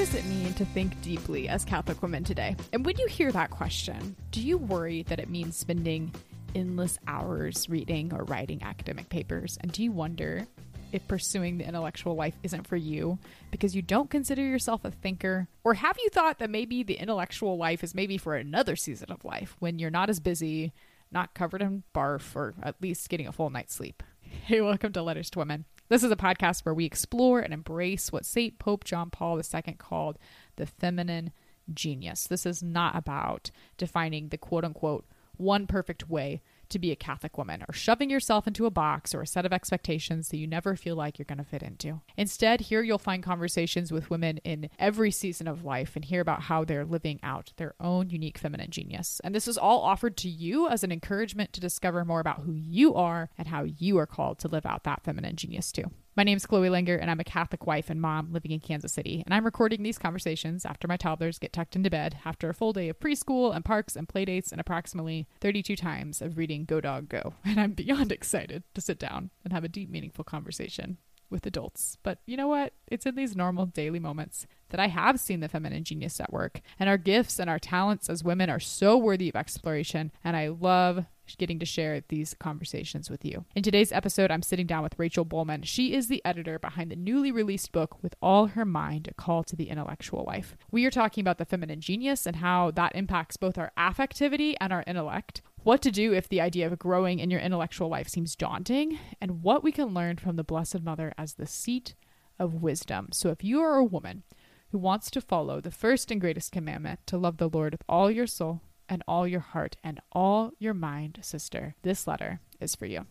does it mean to think deeply as Catholic women today? And when you hear that question, do you worry that it means spending endless hours reading or writing academic papers? And do you wonder if pursuing the intellectual life isn't for you because you don't consider yourself a thinker? Or have you thought that maybe the intellectual life is maybe for another season of life when you're not as busy, not covered in barf, or at least getting a full night's sleep? Hey, welcome to Letters to Women. This is a podcast where we explore and embrace what St. Pope John Paul II called the feminine genius. This is not about defining the quote unquote one perfect way to be a Catholic woman or shoving yourself into a box or a set of expectations that you never feel like you're going to fit into. Instead, here you'll find conversations with women in every season of life and hear about how they're living out their own unique feminine genius. And this is all offered to you as an encouragement to discover more about who you are and how you are called to live out that feminine genius too. My name is Chloe Langer, and I'm a Catholic wife and mom living in Kansas City. And I'm recording these conversations after my toddlers get tucked into bed after a full day of preschool and parks and playdates and approximately 32 times of reading Go Dog Go. And I'm beyond excited to sit down and have a deep, meaningful conversation with adults. But you know what? It's in these normal daily moments that I have seen the feminine genius at work. And our gifts and our talents as women are so worthy of exploration. And I love getting to share these conversations with you. In today's episode, I'm sitting down with Rachel Bulman. She is the editor behind the newly released book, With All Her Mind A Call to the Intellectual Life. We are talking about the feminine genius and how that impacts both our affectivity and our intellect. What to do if the idea of growing in your intellectual life seems daunting, and what we can learn from the Blessed Mother as the seat of wisdom. So, if you are a woman who wants to follow the first and greatest commandment to love the Lord with all your soul, and all your heart and all your mind, sister, this letter is for you.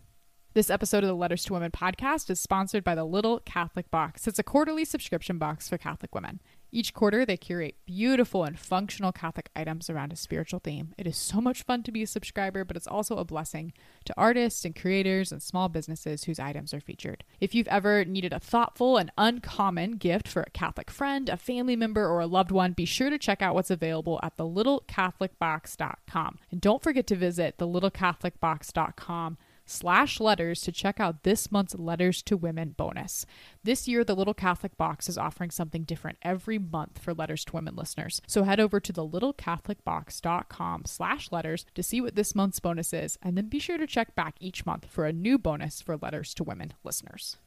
This episode of the Letters to Women podcast is sponsored by the Little Catholic Box. It's a quarterly subscription box for Catholic women. Each quarter, they curate beautiful and functional Catholic items around a spiritual theme. It is so much fun to be a subscriber, but it's also a blessing to artists and creators and small businesses whose items are featured. If you've ever needed a thoughtful and uncommon gift for a Catholic friend, a family member, or a loved one, be sure to check out what's available at thelittlecatholicbox.com. And don't forget to visit thelittlecatholicbox.com slash letters to check out this month's Letters to Women bonus. This year, the Little Catholic Box is offering something different every month for Letters to Women listeners. So head over to the littlecatholicbox.com slash letters to see what this month's bonus is, and then be sure to check back each month for a new bonus for Letters to Women listeners.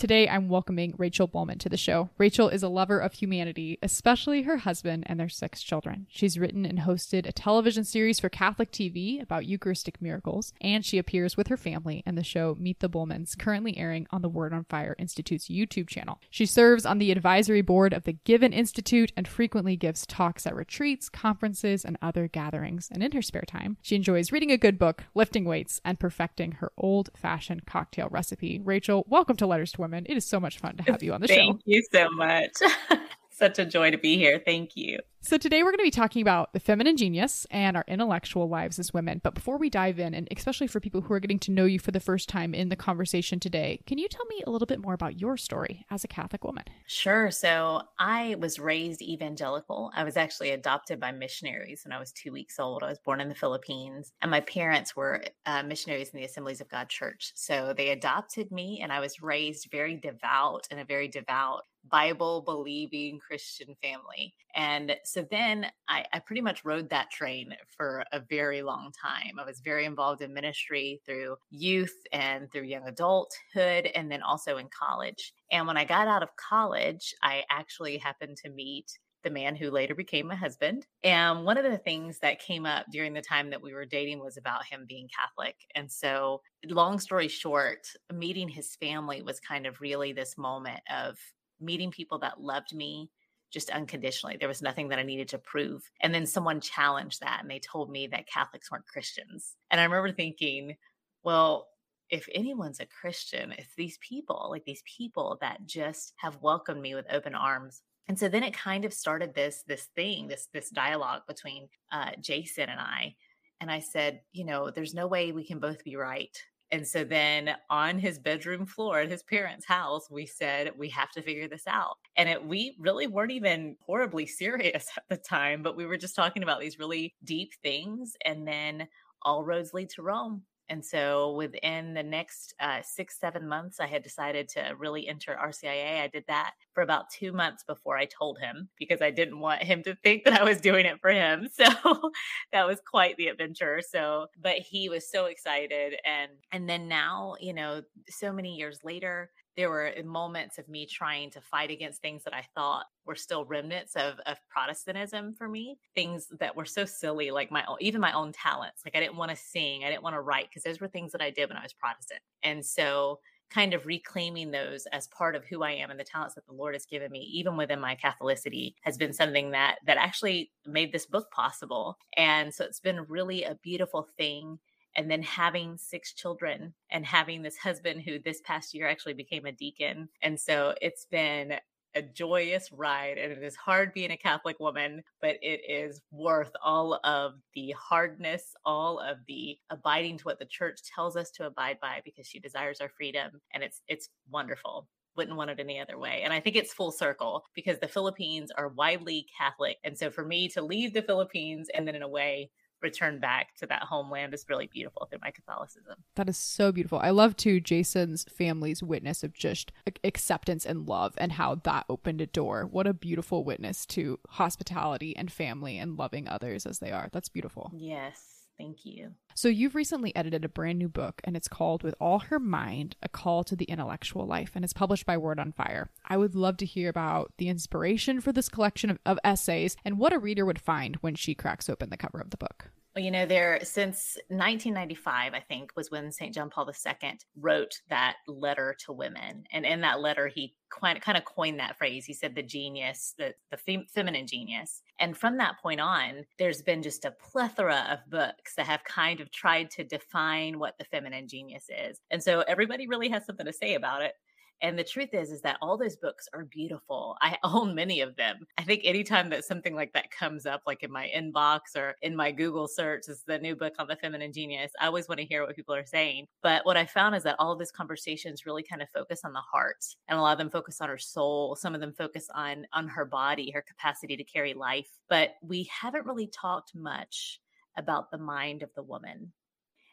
Today, I'm welcoming Rachel Bulman to the show. Rachel is a lover of humanity, especially her husband and their six children. She's written and hosted a television series for Catholic TV about Eucharistic miracles, and she appears with her family in the show Meet the Bulmans, currently airing on the Word on Fire Institute's YouTube channel. She serves on the advisory board of the Given Institute and frequently gives talks at retreats, conferences, and other gatherings. And in her spare time, she enjoys reading a good book, lifting weights, and perfecting her old fashioned cocktail recipe. Rachel, welcome to Letters to Women. It is so much fun to have you on the Thank show. Thank you so much. Such a joy to be here. Thank you. So, today we're going to be talking about the feminine genius and our intellectual lives as women. But before we dive in, and especially for people who are getting to know you for the first time in the conversation today, can you tell me a little bit more about your story as a Catholic woman? Sure. So, I was raised evangelical. I was actually adopted by missionaries when I was two weeks old. I was born in the Philippines, and my parents were uh, missionaries in the Assemblies of God Church. So, they adopted me, and I was raised very devout in a very devout Bible believing Christian family. And so then I, I, pretty much rode that train for a very long time. I was very involved in ministry through youth and through young adulthood, and then also in college. And when I got out of college, I actually happened to meet the man who later became my husband. And one of the things that came up during the time that we were dating was about him being Catholic. And so, long story short, meeting his family was kind of really this moment of meeting people that loved me just unconditionally. There was nothing that I needed to prove. And then someone challenged that and they told me that Catholics weren't Christians. And I remember thinking, well, if anyone's a Christian, it's these people, like these people that just have welcomed me with open arms. And so then it kind of started this this thing, this this dialogue between uh, Jason and I. And I said, you know, there's no way we can both be right. And so then on his bedroom floor at his parents' house, we said, we have to figure this out. And it, we really weren't even horribly serious at the time, but we were just talking about these really deep things. And then all roads lead to Rome. And so within the next uh, six, seven months, I had decided to really enter RCIA. I did that for about two months before I told him because I didn't want him to think that I was doing it for him. So that was quite the adventure. So, but he was so excited. And, and then now, you know, so many years later, there were eh, moments of me trying to fight against things that I thought were still remnants of, of Protestantism for me. Things that were so silly, like my own, even my own talents. Like I didn't want to sing, I didn't want to write because those were things that I did when I was Protestant. And so kind of reclaiming those as part of who I am and the talents that the Lord has given me, even within my Catholicity, has been something that that actually made this book possible. And so it's been really a beautiful thing and then having six children and having this husband who this past year actually became a deacon. And so it's been a joyous ride and it is hard being a Catholic woman, but it is worth all of the hardness, all of the abiding to what the church tells us to abide by because she desires our freedom and it's it's wonderful. Wouldn't want it any other way. And I think it's full circle because the Philippines are widely Catholic. And so for me to leave the Philippines and then in a way return back to that homeland is really beautiful through my Catholicism. That is so beautiful. I love too Jason's family's witness of just acceptance and love and how that opened a door. What a beautiful witness to hospitality and family and loving others as they are. That's beautiful. Yes. Thank you. So, you've recently edited a brand new book, and it's called With All Her Mind A Call to the Intellectual Life, and it's published by Word on Fire. I would love to hear about the inspiration for this collection of, of essays and what a reader would find when she cracks open the cover of the book. You know, there since 1995, I think, was when St. John Paul II wrote that letter to women. And in that letter, he kind of coined that phrase. He said the genius, the, the fem- feminine genius. And from that point on, there's been just a plethora of books that have kind of tried to define what the feminine genius is. And so everybody really has something to say about it. And the truth is, is that all those books are beautiful. I own many of them. I think anytime that something like that comes up, like in my inbox or in my Google search, is the new book on the feminine genius. I always want to hear what people are saying. But what I found is that all of these conversations really kind of focus on the heart, and a lot of them focus on her soul. Some of them focus on on her body, her capacity to carry life. But we haven't really talked much about the mind of the woman.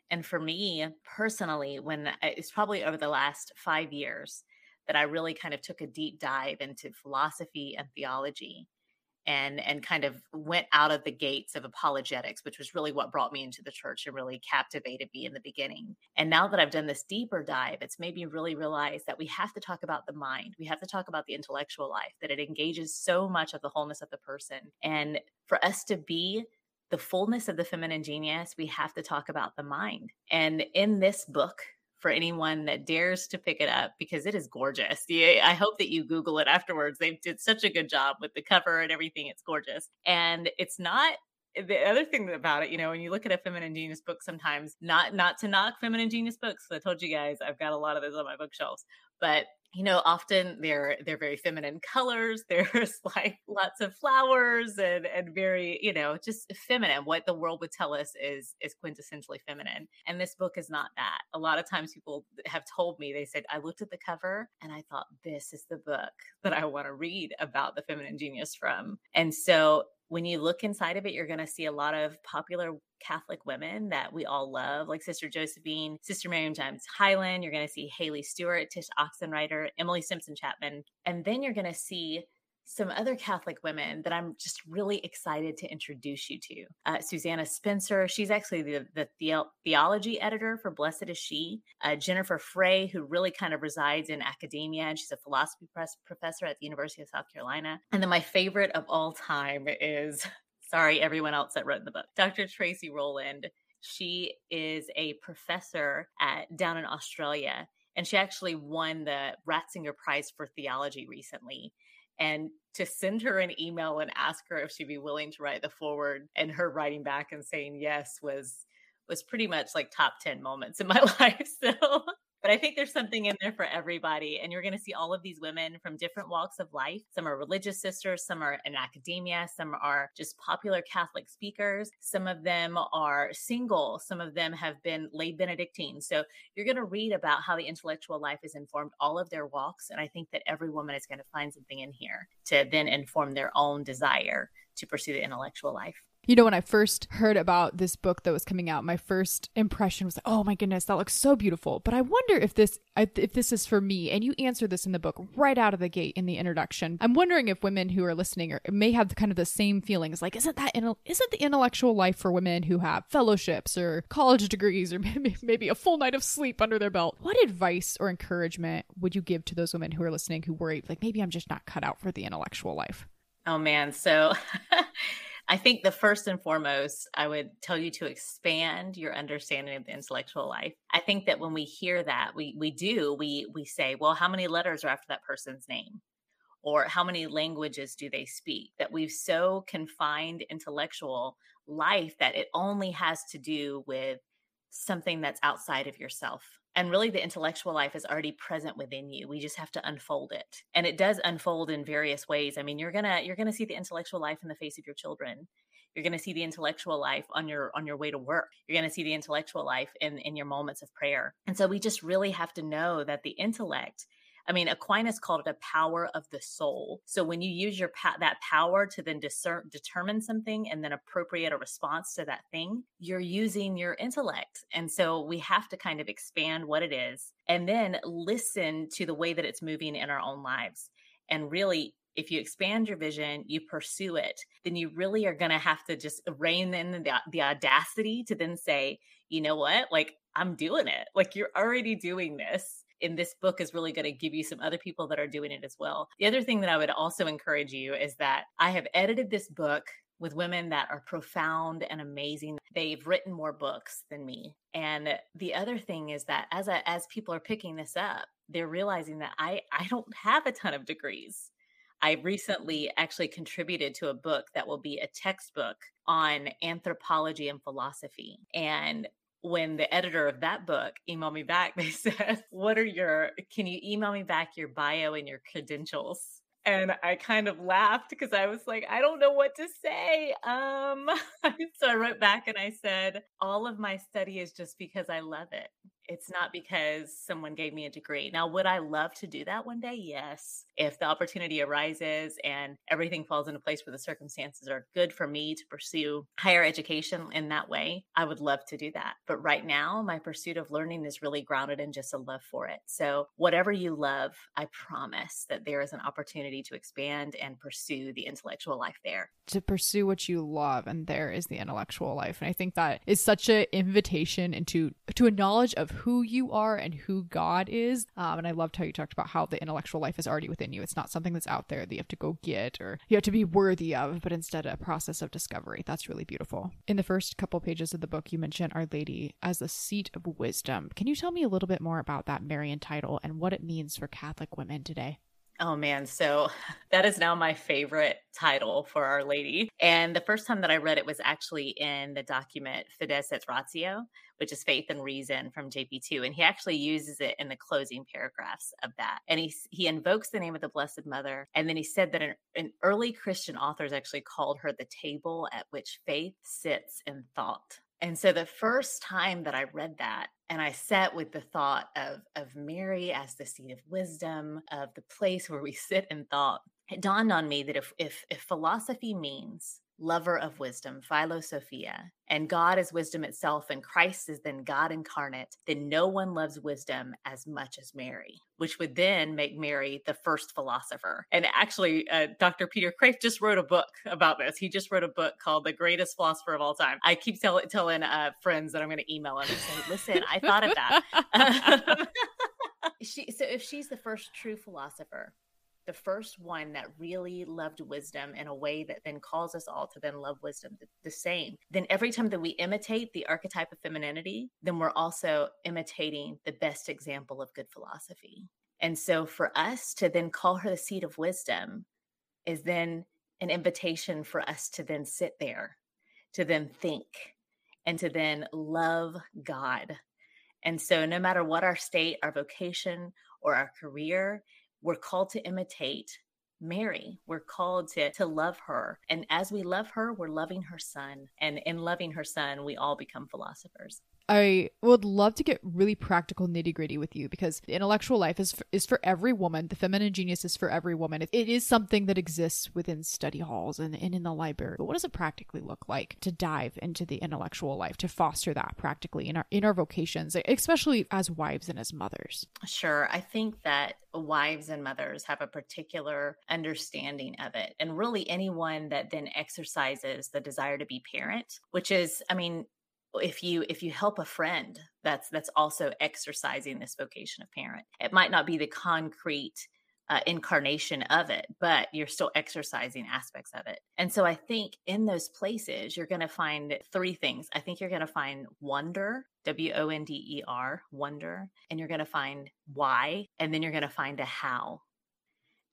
And for me personally, when uh, it's probably over the last five years that I really kind of took a deep dive into philosophy and theology and and kind of went out of the gates of apologetics which was really what brought me into the church and really captivated me in the beginning. And now that i've done this deeper dive it's made me really realize that we have to talk about the mind. We have to talk about the intellectual life that it engages so much of the wholeness of the person. And for us to be the fullness of the feminine genius we have to talk about the mind. And in this book for anyone that dares to pick it up because it is gorgeous. I hope that you Google it afterwards. They did such a good job with the cover and everything. It's gorgeous. And it's not the other thing about it, you know, when you look at a feminine genius book, sometimes not not to knock feminine genius books. I told you guys I've got a lot of those on my bookshelves, but you know often they're they're very feminine colors there's like lots of flowers and and very you know just feminine. What the world would tell us is is quintessentially feminine and this book is not that. A lot of times people have told me they said i looked at the cover and i thought this is the book that i want to read about the feminine genius from. And so when you look inside of it, you're going to see a lot of popular Catholic women that we all love, like Sister Josephine, Sister Miriam James Heidland. You're going to see Haley Stewart, Tsh Oxenreider, Emily Stimpson Chapman. And then you're going to see some other Catholic women that I'm just really excited to introduce you to. Uh, Susanna Spencer, she's actually the, the, the theology editor for Blessed is She. Uh, Jennifer Frey, who really kind of resides in academia, and she's a philosophy professor at the University of South Carolina. And then my favorite of all time is, sorry, everyone else that wrote the book, Dr. Tracey Rowland. She is a professor at down in Australia and she actually won the Ratzinger Prize for Theology recently and to send her an email and ask her if she'd be willing to write the forward and her writing back and saying yes was was pretty much like top 10 moments in my life so but I think there's something in there for everybody. And you're going to see all of these women from different walks of life. Some are religious sisters, some are in academia, some are just popular Catholic speakers, some of them are single, some of them have been lay Benedictine. So you're going to read about how the intellectual life has informed all of their walks. And I think that every woman is going to find something in here to then inform their own desire to pursue the intellectual life. You know, when I first heard about this book that was coming out, my first impression was "Oh my goodness, that looks so beautiful." But I wonder if this if this is for me. And you answer this in the book right out of the gate in the introduction. I'm wondering if women who are listening or may have kind of the same feelings, like, isn't that isn't the intellectual life for women who have fellowships or college degrees or maybe a full night of sleep under their belt? What advice or encouragement would you give to those women who are listening who worry, like, maybe I'm just not cut out for the intellectual life? Oh man, so I think the first and foremost, I would tell you to expand your understanding of the intellectual life. I think that when we hear that, we we do we we say, well, how many letters are after that person's name? Or how many languages do they speak? That we've so confined intellectual life that it only has to do with something that's outside of yourself and really the intellectual life is already present within you we just have to unfold it and it does unfold in various ways i mean you're gonna you're gonna see the intellectual life in the face of your children you're going to see the intellectual life on your on your way to work you're going to see the intellectual life in in your moments of prayer and so we just really have to know that the intellect I mean, Aquinas called it a power of the soul. So when you use your pa- that power to then discern, determine something and then appropriate a response to that thing, you're using your intellect. And so we have to kind of expand what it is and then listen to the way that it's moving in our own lives. And really, if you expand your vision, you pursue it, then you really are going to have to just rein in the, the audacity to then say, you know what? Like, I'm doing it. Like, you're already doing this in this book is really going to give you some other people that are doing it as well. The other thing that I would also encourage you is that I have edited this book with women that are profound and amazing. They've written more books than me. And the other thing is that as as people are picking this up, they're realizing that I I don't have a ton of degrees. I recently actually contributed to a book that will be a textbook on anthropology and philosophy. And when the editor of that book emailed me back, they said, What are your, can you email me back your bio and your credentials? And I kind of laughed because I was like, I don't know what to say. Um, so I wrote back and I said, All of my study is just because I love it. It's not because someone gave me a degree. Now, would I love to do that one day? Yes. If the opportunity arises and everything falls into place where the circumstances are good for me to pursue higher education in that way, I would love to do that. But right now, my pursuit of learning is really grounded in just a love for it. So, whatever you love, I promise that there is an opportunity to expand and pursue the intellectual life there. To pursue what you love, and there is the intellectual life. And I think that is such an invitation into to a knowledge of who you are and who God is. Um, and I loved how you talked about how the intellectual life is already within you. It's not something that's out there that you have to go get or you have to be worthy of, but instead a process of discovery. That's really beautiful. In the first couple pages of the book, you mention Our Lady as the seat of wisdom. Can you tell me a little bit more about that Marian title and what it means for Catholic women today? Oh man, so that is now my favorite title for Our Lady. And the first time that I read it was actually in the document Fides et Ratio, which is Faith and Reason from JP2. And he actually uses it in the closing paragraphs of that. And he, he invokes the name of the Blessed Mother. And then he said that an, an early Christian authors actually called her the table at which faith sits in thought. And so the first time that I read that, and I sat with the thought of, of Mary as the seat of wisdom, of the place where we sit in thought, it dawned on me that if, if, if philosophy means lover of wisdom, Philosophia, and God is wisdom itself, and Christ is then God incarnate, then no one loves wisdom as much as Mary, which would then make Mary the first philosopher. And actually, uh, Dr. Peter Kreeft just wrote a book about this. He just wrote a book called The Greatest Philosopher of All Time. I keep tell- telling uh, friends that I'm going to email them and say, listen, I thought of that. she, so if she's the first true philosopher, the first one that really loved wisdom in a way that then calls us all to then love wisdom the, the, same, then every time that we imitate the archetype of femininity, then we're also imitating the best example of good philosophy. And so for us to then call her the seat of wisdom is then an invitation for us to then sit there, to then think, and to then love God. And so, no matter what our state, our vocation, or our career, we're called to imitate Mary. We're called to, to love her. And as we love her, we're loving her son. And in loving her son, we all become philosophers. I would love to get really practical nitty gritty with you because the intellectual life is for, is for every woman. The feminine genius is for every woman. It, it is something that exists within study halls and, and in the library. But what does it practically look like to dive into the intellectual life to foster that practically in our in our vocations, especially as wives and as mothers? Sure, I think that wives and mothers have a particular understanding of it, and really anyone that then exercises the desire to be parent, which is, I mean, if you if you help a friend that's that's also exercising this vocation of parent it might not be the concrete uh, incarnation of it but you're still exercising aspects of it. And so i think in those places you're going to find three things. I think you're going to find wonder w-o-n-d-e-r wonder and you're going to find why and then you're going to find a how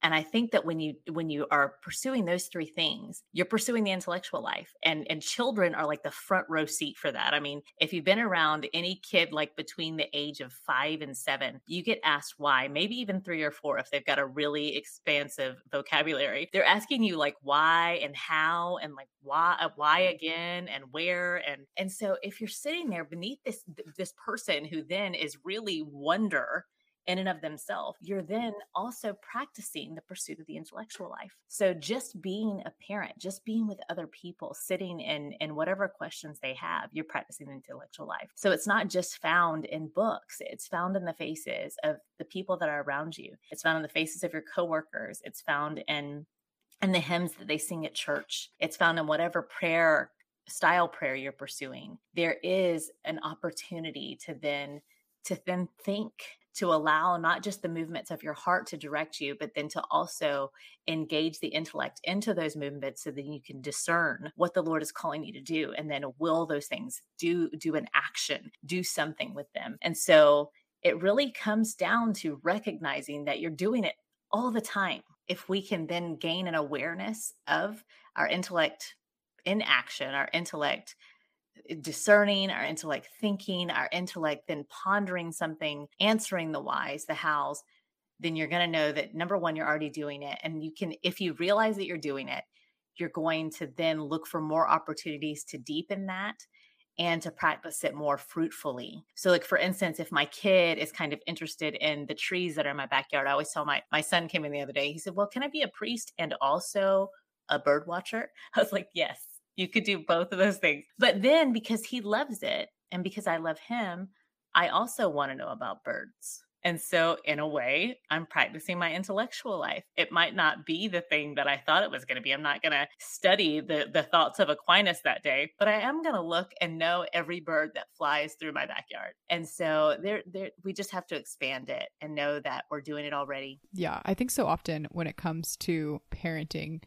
and i think that when you when you are pursuing those three things you're pursuing the intellectual life and and children are like the front row seat for that. I mean if you've been around any kid like between the age of five and seven you get asked why maybe even three or four if they've got a really expansive vocabulary. They're asking you like why and how and like why uh, why again and where and and so if you're sitting there beneath this this person who then is really wonder in and of themselves, you're then also practicing the pursuit of the intellectual life. So just being a parent, just being with other people, sitting in in whatever questions they have, you're practicing the intellectual life. So it's not just found in books, it's found in the faces of the people that are around you. It's found in the faces of your coworkers. It's found in in the hymns that they sing at church. It's found in whatever prayer style prayer you're pursuing. There is an opportunity to then to then think to allow not just the movements of your heart to direct you, but then to also engage the intellect into those movements so that you can discern what the Lord is calling you to do and then will those things do do an action, do something with them. And so it really comes down to recognizing that you're doing it all the time. If we can then gain an awareness of our intellect in action, our intellect Eh, discerning, our intellect thinking, our intellect then pondering something, answering the whys, the hows, then you're going to know that number one, you're already doing it. And you can, if you realize that you're doing it, you're going to then look for more opportunities to deepen that and to practice it more fruitfully. So like for instance, if my kid is kind of interested in the trees that are in my backyard, I always tell my my son came in the other day. He said, "Well, can I be a priest and also a bird watcher?" I was like, "Yes." You could do both of those things. But then because he loves it and because I love him, I also want to know about birds. And so, in a way, I'm practicing my intellectual life. It might not be the thing that I thought it was going to be. I'm not going to study the, the thoughts of Aquinas that day, but I am going to look and know every bird that flies through my backyard. And so, there, there, we just have to expand it and know that we're doing it already. Yeah, I think so often when it comes to parenting,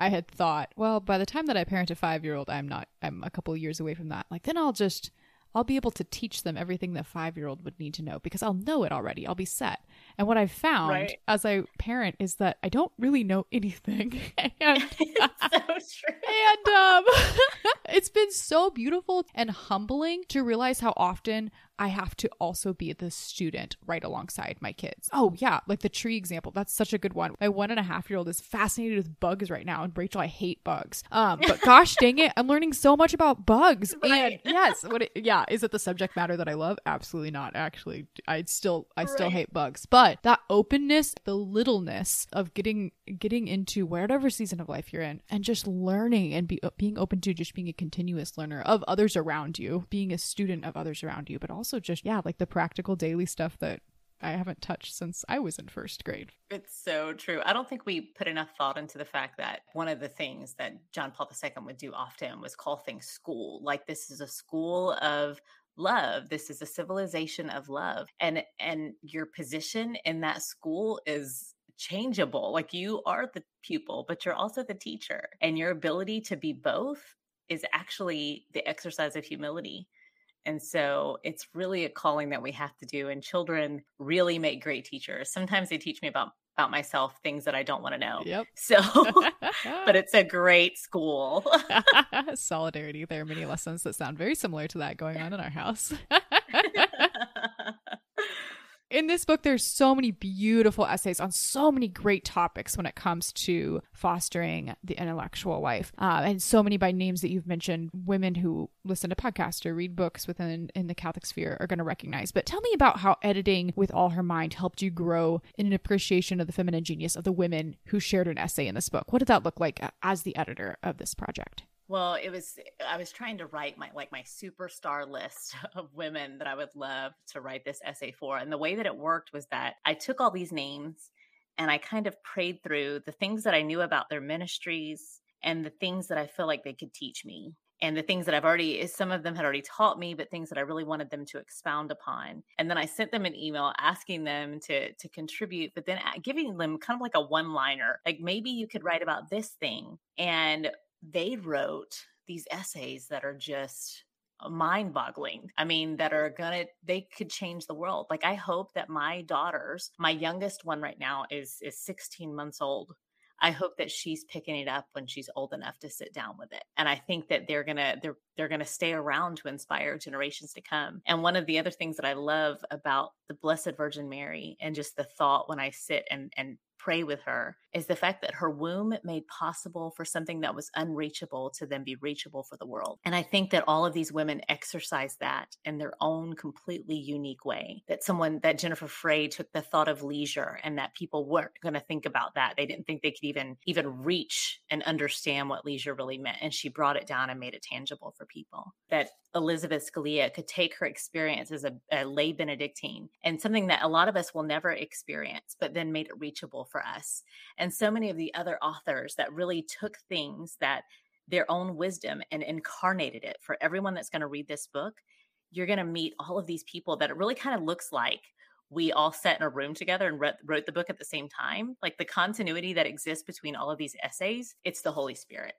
I had thought, well, by the time that I parent a five year old, I'm not, I'm a couple years away from that. Like, then I'll just, I'll be able to teach them everything that five year old would need to know because I'll know it already. I'll be set. And what I've found right. as I parent is that I don't really know anything. and, so true. and um, it's been so beautiful and humbling to realize how often I have to also be the student right alongside my kids. Oh, yeah, like the tree example. That's such a good one. My one and a half year old is fascinated with bugs right now. And Rachel, I hate bugs. Um, but gosh dang it, I'm learning so much about bugs. Right. And yes, what it, yeah, is it the subject matter that I love? Absolutely not. Actually, I still I still right. hate bugs. But that openness, the littleness of getting getting into whatever season of life you're in and just learning and be, being open to just being a continuous learner of others around you, being a student of others around you, but also also just, yeah, like the practical daily stuff that I haven't touched since I was in first grade. It's so true. I don't think we put enough thought into the fact that one of the things that John Paul II would do often was call things school. Like this is a school of love. This is a civilization of love. And and your position in that school is changeable. Like you are the pupil, but you're also the teacher. And your ability to be both is actually the exercise of humility and so it's really a calling that we have to do. And children really make great teachers. Sometimes they teach me about about myself things that I don't want to know. Yep. So, but it's a great school. Solidarity. There are many lessons that sound very similar to that going on in our house. in this book, there's so many beautiful essays on so many great topics when it comes to fostering the intellectual life, uh, and so many by names that you've mentioned. Women who listen to podcasts or read books within in the Catholic sphere are going to recognize. But tell me about how editing with All Her Mind helped you grow in an appreciation of the feminine genius of the women who shared an essay in this book. What did that look like as the editor of this project? Well, it was I was trying to write my like my superstar list of women that I would love to write this essay for. And the way that it worked was that I took all these names and I kind of prayed through the things that I knew about their ministries and the things that I feel like they could teach me and the things that I've already eh, some of them had already taught me but things that I really wanted them to expound upon and then I sent them an email asking them to to contribute but then uh, giving them kind of like a one liner like maybe you could write about this thing and they wrote these essays that are just uh, mind boggling. I mean, that are gonna, they could change the world. Like, I hope that my daughters, my youngest one right now is, is 16 months old. I hope that she's picking it up when she's old enough to sit down with it. And I think that they're going to they're they're going to stay around to inspire generations to come. And one of the other things that I love about the Blessed Virgin Mary and just the thought when I sit and and pray with her is the fact that her womb made possible for something that was unreachable to then be reachable for the world. And I think that all of these women exercise that in their own completely unique way. That someone, that Jennifer Frey took the thought of leisure and that people weren't going to think about that. They didn't think they could even, even reach and understand what leisure really meant. And she brought it down and made it tangible for people. That Elizabeth Scalia could take her experience as a, a lay Benedictine and something that a lot of us will never experience, but then made it reachable for us and so many of the other authors that really took things that their own wisdom and incarnated it. For everyone that's going to read this book you're going to meet all of these people that it really kind of looks like we all sat in a room together and wrote, wrote the book at the same time. Like the continuity that exists between all of these essays it's the holy spirit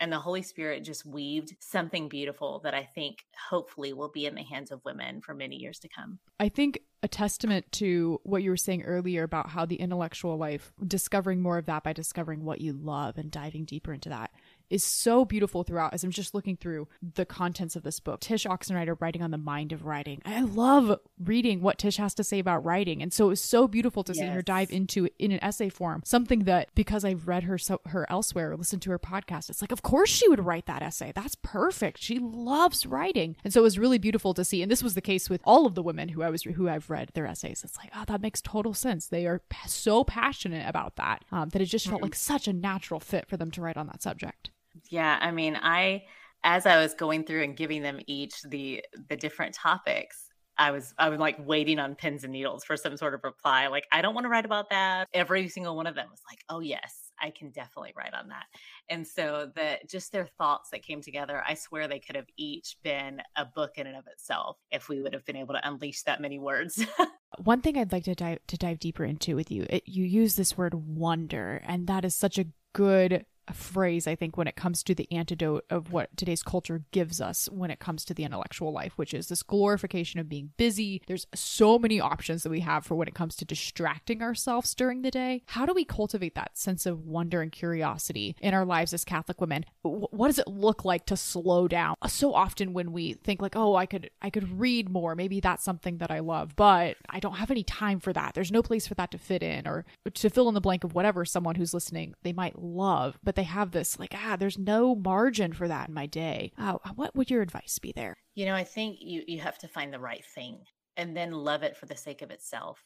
and the Holy Spirit just weaved something beautiful that I think hopefully will be in the hands of women for many years to come. I think a testament to what you were saying earlier about how the intellectual life, discovering more of that by discovering what you love and diving deeper into that, is so beautiful throughout as I'm just looking through the contents of this book. Tsh Oxenreider writing on the mind of writing. I love reading what Tsh has to say about writing. And so it was so beautiful to yes. see her dive into in an essay form, something that because I've read her so her elsewhere, listened to her podcast, it's like, of course she would write that essay. That's perfect. She loves writing. And so it was really beautiful to see. And this was the case with all of the women who I was who I've read their essays. It's like, oh, that makes total sense. They are so passionate about that um, that it just felt mm-hmm. like such a natural fit for them to write on that subject. Yeah, I mean, I as I was going through and giving them each the the different topics, I was I was like waiting on pins and needles for some sort of reply. Like, I don't want to write about that. Every single one of them was like, "Oh yes, I can definitely write on that." And so the just their thoughts that came together, I swear they could have each been a book in and of itself if we would have been able to unleash that many words. One thing I'd like to dive to dive deeper into with you, it, you use this word wonder, and that is such a good phrase, I think, when it comes to the antidote of what today's culture gives us when it comes to the intellectual life, which is this glorification of being busy. There's so many options that we have for when it comes to distracting ourselves during the day. How do we cultivate that sense of wonder and curiosity in our lives as Catholic women? What does it look like to slow down? So often when we think like, oh, I could I could read more, maybe that's something that I love, but I don't have any time for that. There's no place for that to fit in or to fill in the blank of whatever someone who's listening they might love, but they have this like ah there's no margin for that in my day. Uh, what would your advice be there? You know i think you you have to find the right thing and then love it for the sake of itself.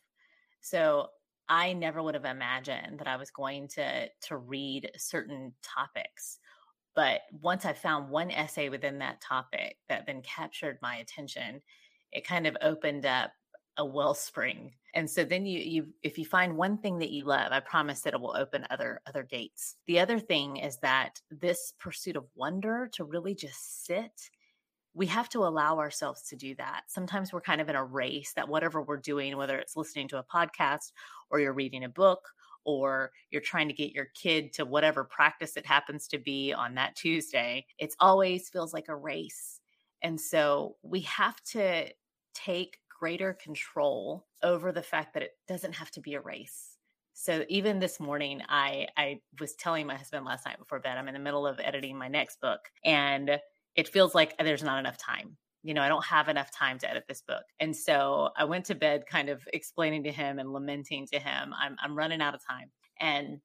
So i never would have imagined that i was going to to read certain topics but once i found one essay within that topic that then captured my attention it kind of opened up a wellspring and so then you you if you find one thing that you love i promise that it will open other other gates the other thing is that this pursuit of wonder to really just sit we have to allow ourselves to do that. Sometimes we're kind of in a race that whatever we're doing whether it's listening to a podcast or you're reading a book or you're trying to get your kid to whatever practice it happens to be on that tuesday it's always feels like a race. And so we have to take greater control over the fact that it doesn't have to be a race. So even this morning, I I was telling my husband last night before bed, I'm in the middle of editing my next book, and it feels like there's not enough time. You know, I don't have enough time to edit this book. And so I went to bed kind of explaining to him and lamenting to him, I'm, I'm running out of time. And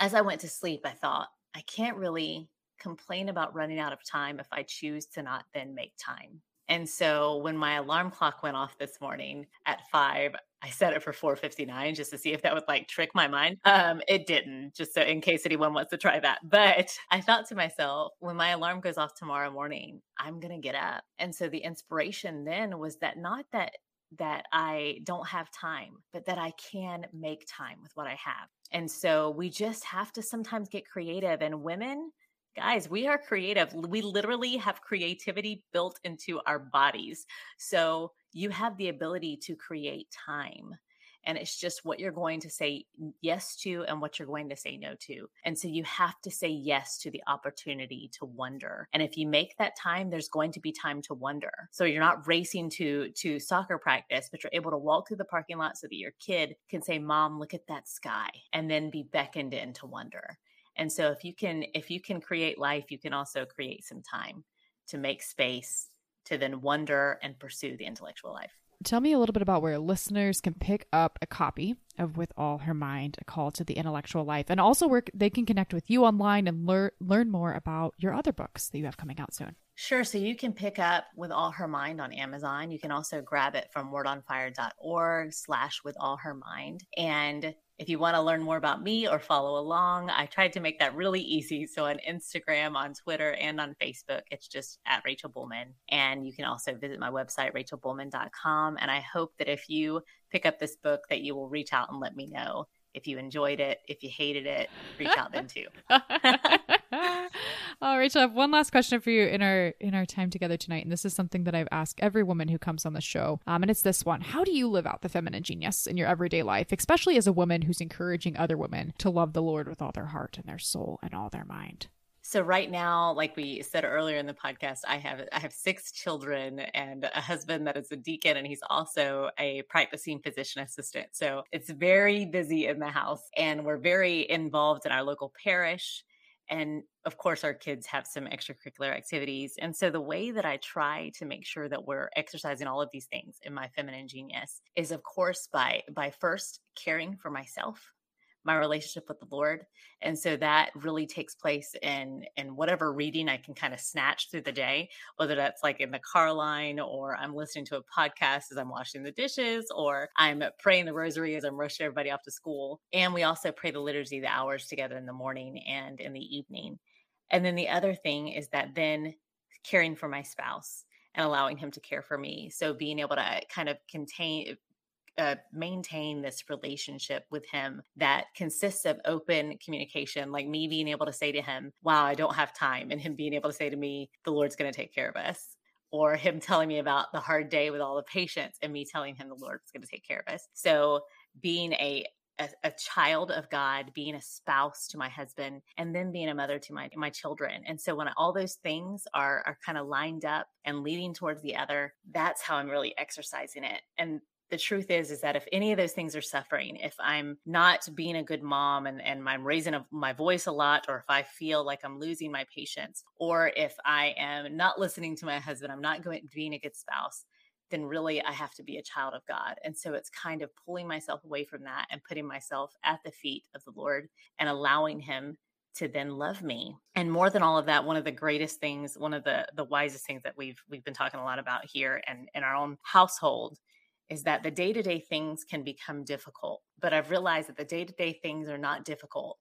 as I went to sleep, I thought, I can't really complain about running out of time if I choose to not then make time. And so when my alarm clock went off this morning at five, I set it for 4:59 just to see if that would like trick my mind. Um, it didn't, just so in case anyone wants to try that. But I thought to myself, when my alarm goes off tomorrow morning, I'm gonna get up. And so the inspiration then was that not that that I don't have time, but that I can make time with what I have. And so we just have to sometimes get creative. And women, guys, we are creative. We literally have creativity built into our bodies. So you have the ability to create time. And it's just what you're going to say yes to and what you're going to say no to. And so you have to say yes to the opportunity to wonder. And if you make that time, there's going to be time to wonder. So you're not racing to to soccer practice, but you're able to walk through the parking lot so that your kid can say, "Mom, look at that sky," and then be beckoned into wonder. And so if you can if you can create life, you can also create some time to make space to then wonder and pursue the intellectual life. Tell me a little bit about where listeners can pick up a copy of With All Her Mind, A Call to the Intellectual Life, and also where they can connect with you online and learn learn more about your other books that you have coming out soon. Sure. So you can pick up With All Her Mind on Amazon. You can also grab it from wordonfire.org slash With All Her Mind. And if you want to learn more about me or follow along, I tried to make that really easy. So on Instagram, on Twitter, and on Facebook, it's just at Rachel Bulman. And you can also visit my website, rachelbulman.com. And I hope that if you pick up this book, that you will reach out and let me know if you enjoyed it, if you hated it, reach out then too. oh, Rachel, I have one last question for you in our in our time together tonight, and this is something that I've asked every woman who comes on the show. Um, and it's this one: How do you live out the feminine genius in your everyday life, especially as a woman who's encouraging other women to love the Lord with all their heart and their soul and all their mind? So right now, like we said earlier in the podcast, I have I have six children and a husband that is a deacon and he's also a practicing physician assistant. So it's very busy in the house and we're very involved in our local parish and of course our kids have some extracurricular activities and so the way that i try to make sure that we're exercising all of these things in my feminine genius is of course by by first caring for myself my relationship with the Lord. And so that really takes place in in whatever reading I can kind of snatch through the day, whether that's like in the car line or I'm listening to a podcast as I'm washing the dishes or I'm praying the rosary as I'm rushing everybody off to school. And we also pray the liturgy the hours together in the morning and in the evening. And then the other thing is that then caring for my spouse and allowing him to care for me. So being able to kind of contain uh, maintain this relationship with him that consists of open communication, like me being able to say to him, Wow, I don't have time, and him being able to say to me, The Lord's going to take care of us. Or him telling me about the hard day with all the patients and me telling him the Lord's going to take care of us. So, being a a, a, child of God, being a spouse to my husband, and then being a mother to my my children. And so when all those things are are kind of lined up and leading towards the other, that's how I'm really exercising it. And the truth is is that if any of those things are suffering if i'm not being a good mom and, and i'm raising a, my voice a lot or if i feel like i'm losing my patience or if i am not listening to my husband i'm not going being a good spouse then really i have to be a child of god. And so it's kind of pulling myself away from that and putting myself at the feet of the lord and allowing him to then love me. And more than all of that one of the greatest things one of the the wisest things that we've we've been talking a lot about here and in our own household is that the day to day things can become difficult. But I've realized that the day to day things are not difficult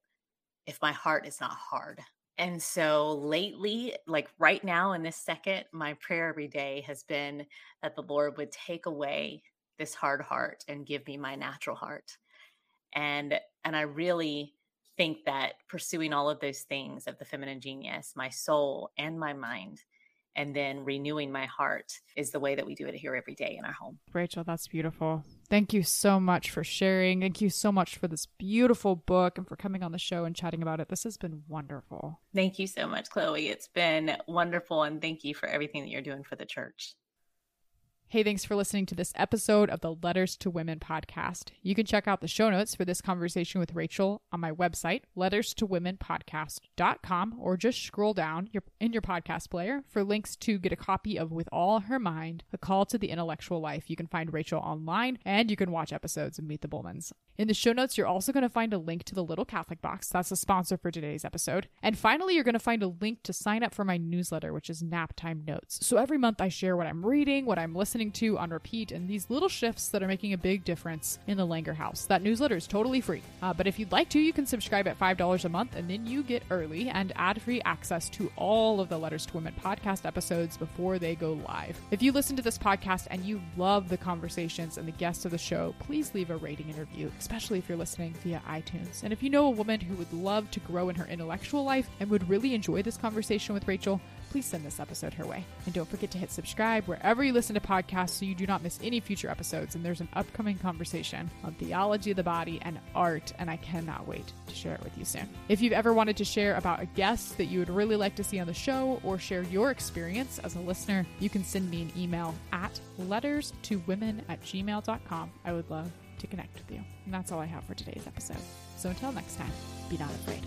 if my heart is not hard. And so lately, like right now in this second, my prayer every day has been that the Lord would take away this hard heart and give me my natural heart. And and I really think that pursuing all of those things of the feminine genius, my soul and my mind, and then renewing my heart is the way that we do it here every day in our home. Rachel, that's beautiful. Thank you so much for sharing. Thank you so much for this beautiful book and for coming on the show and chatting about it. This has been wonderful. Thank you so much, Chloe. It's been wonderful. And thank you for everything that you're doing for the church. Hey, thanks for listening to this episode of the Letters to Women podcast. You can check out the show notes for this conversation with Rachel on my website, letters to women letterstowomenpodcast.com, or just scroll down your, in your podcast player for links to get a copy of With All Her Mind, A Call to the Intellectual Life. You can find Rachel online and you can watch episodes of Meet the Bulmans. In the show notes, you're also going to find a link to the Little Catholic Box. That's the sponsor for today's episode. And finally, you're going to find a link to sign up for my newsletter, which is Naptime Notes. So every month I share what I'm reading, what I'm listening to on repeat, and these little shifts that are making a big difference in the Langer house. That newsletter is totally free. Uh, but if you'd like to, you can subscribe at $5 a month, and then you get early and ad free access to all of the Letters to Women podcast episodes before they go live. If you listen to this podcast and you love the conversations and the guests of the show, please leave a rating and review especially if you're listening via iTunes. And if you know a woman who would love to grow in her intellectual life and would really enjoy this conversation with Rachel, please send this episode her way. And don't forget to hit subscribe wherever you listen to podcasts so you do not miss any future episodes. And there's an upcoming conversation on theology of the body and art, and I cannot wait to share it with you soon. If you've ever wanted to share about a guest that you would really like to see on the show or share your experience as a listener, you can send me an email at letters to women at gmail.com. I would love to connect with you. And that's all I have for today's episode. So until next time, be not afraid.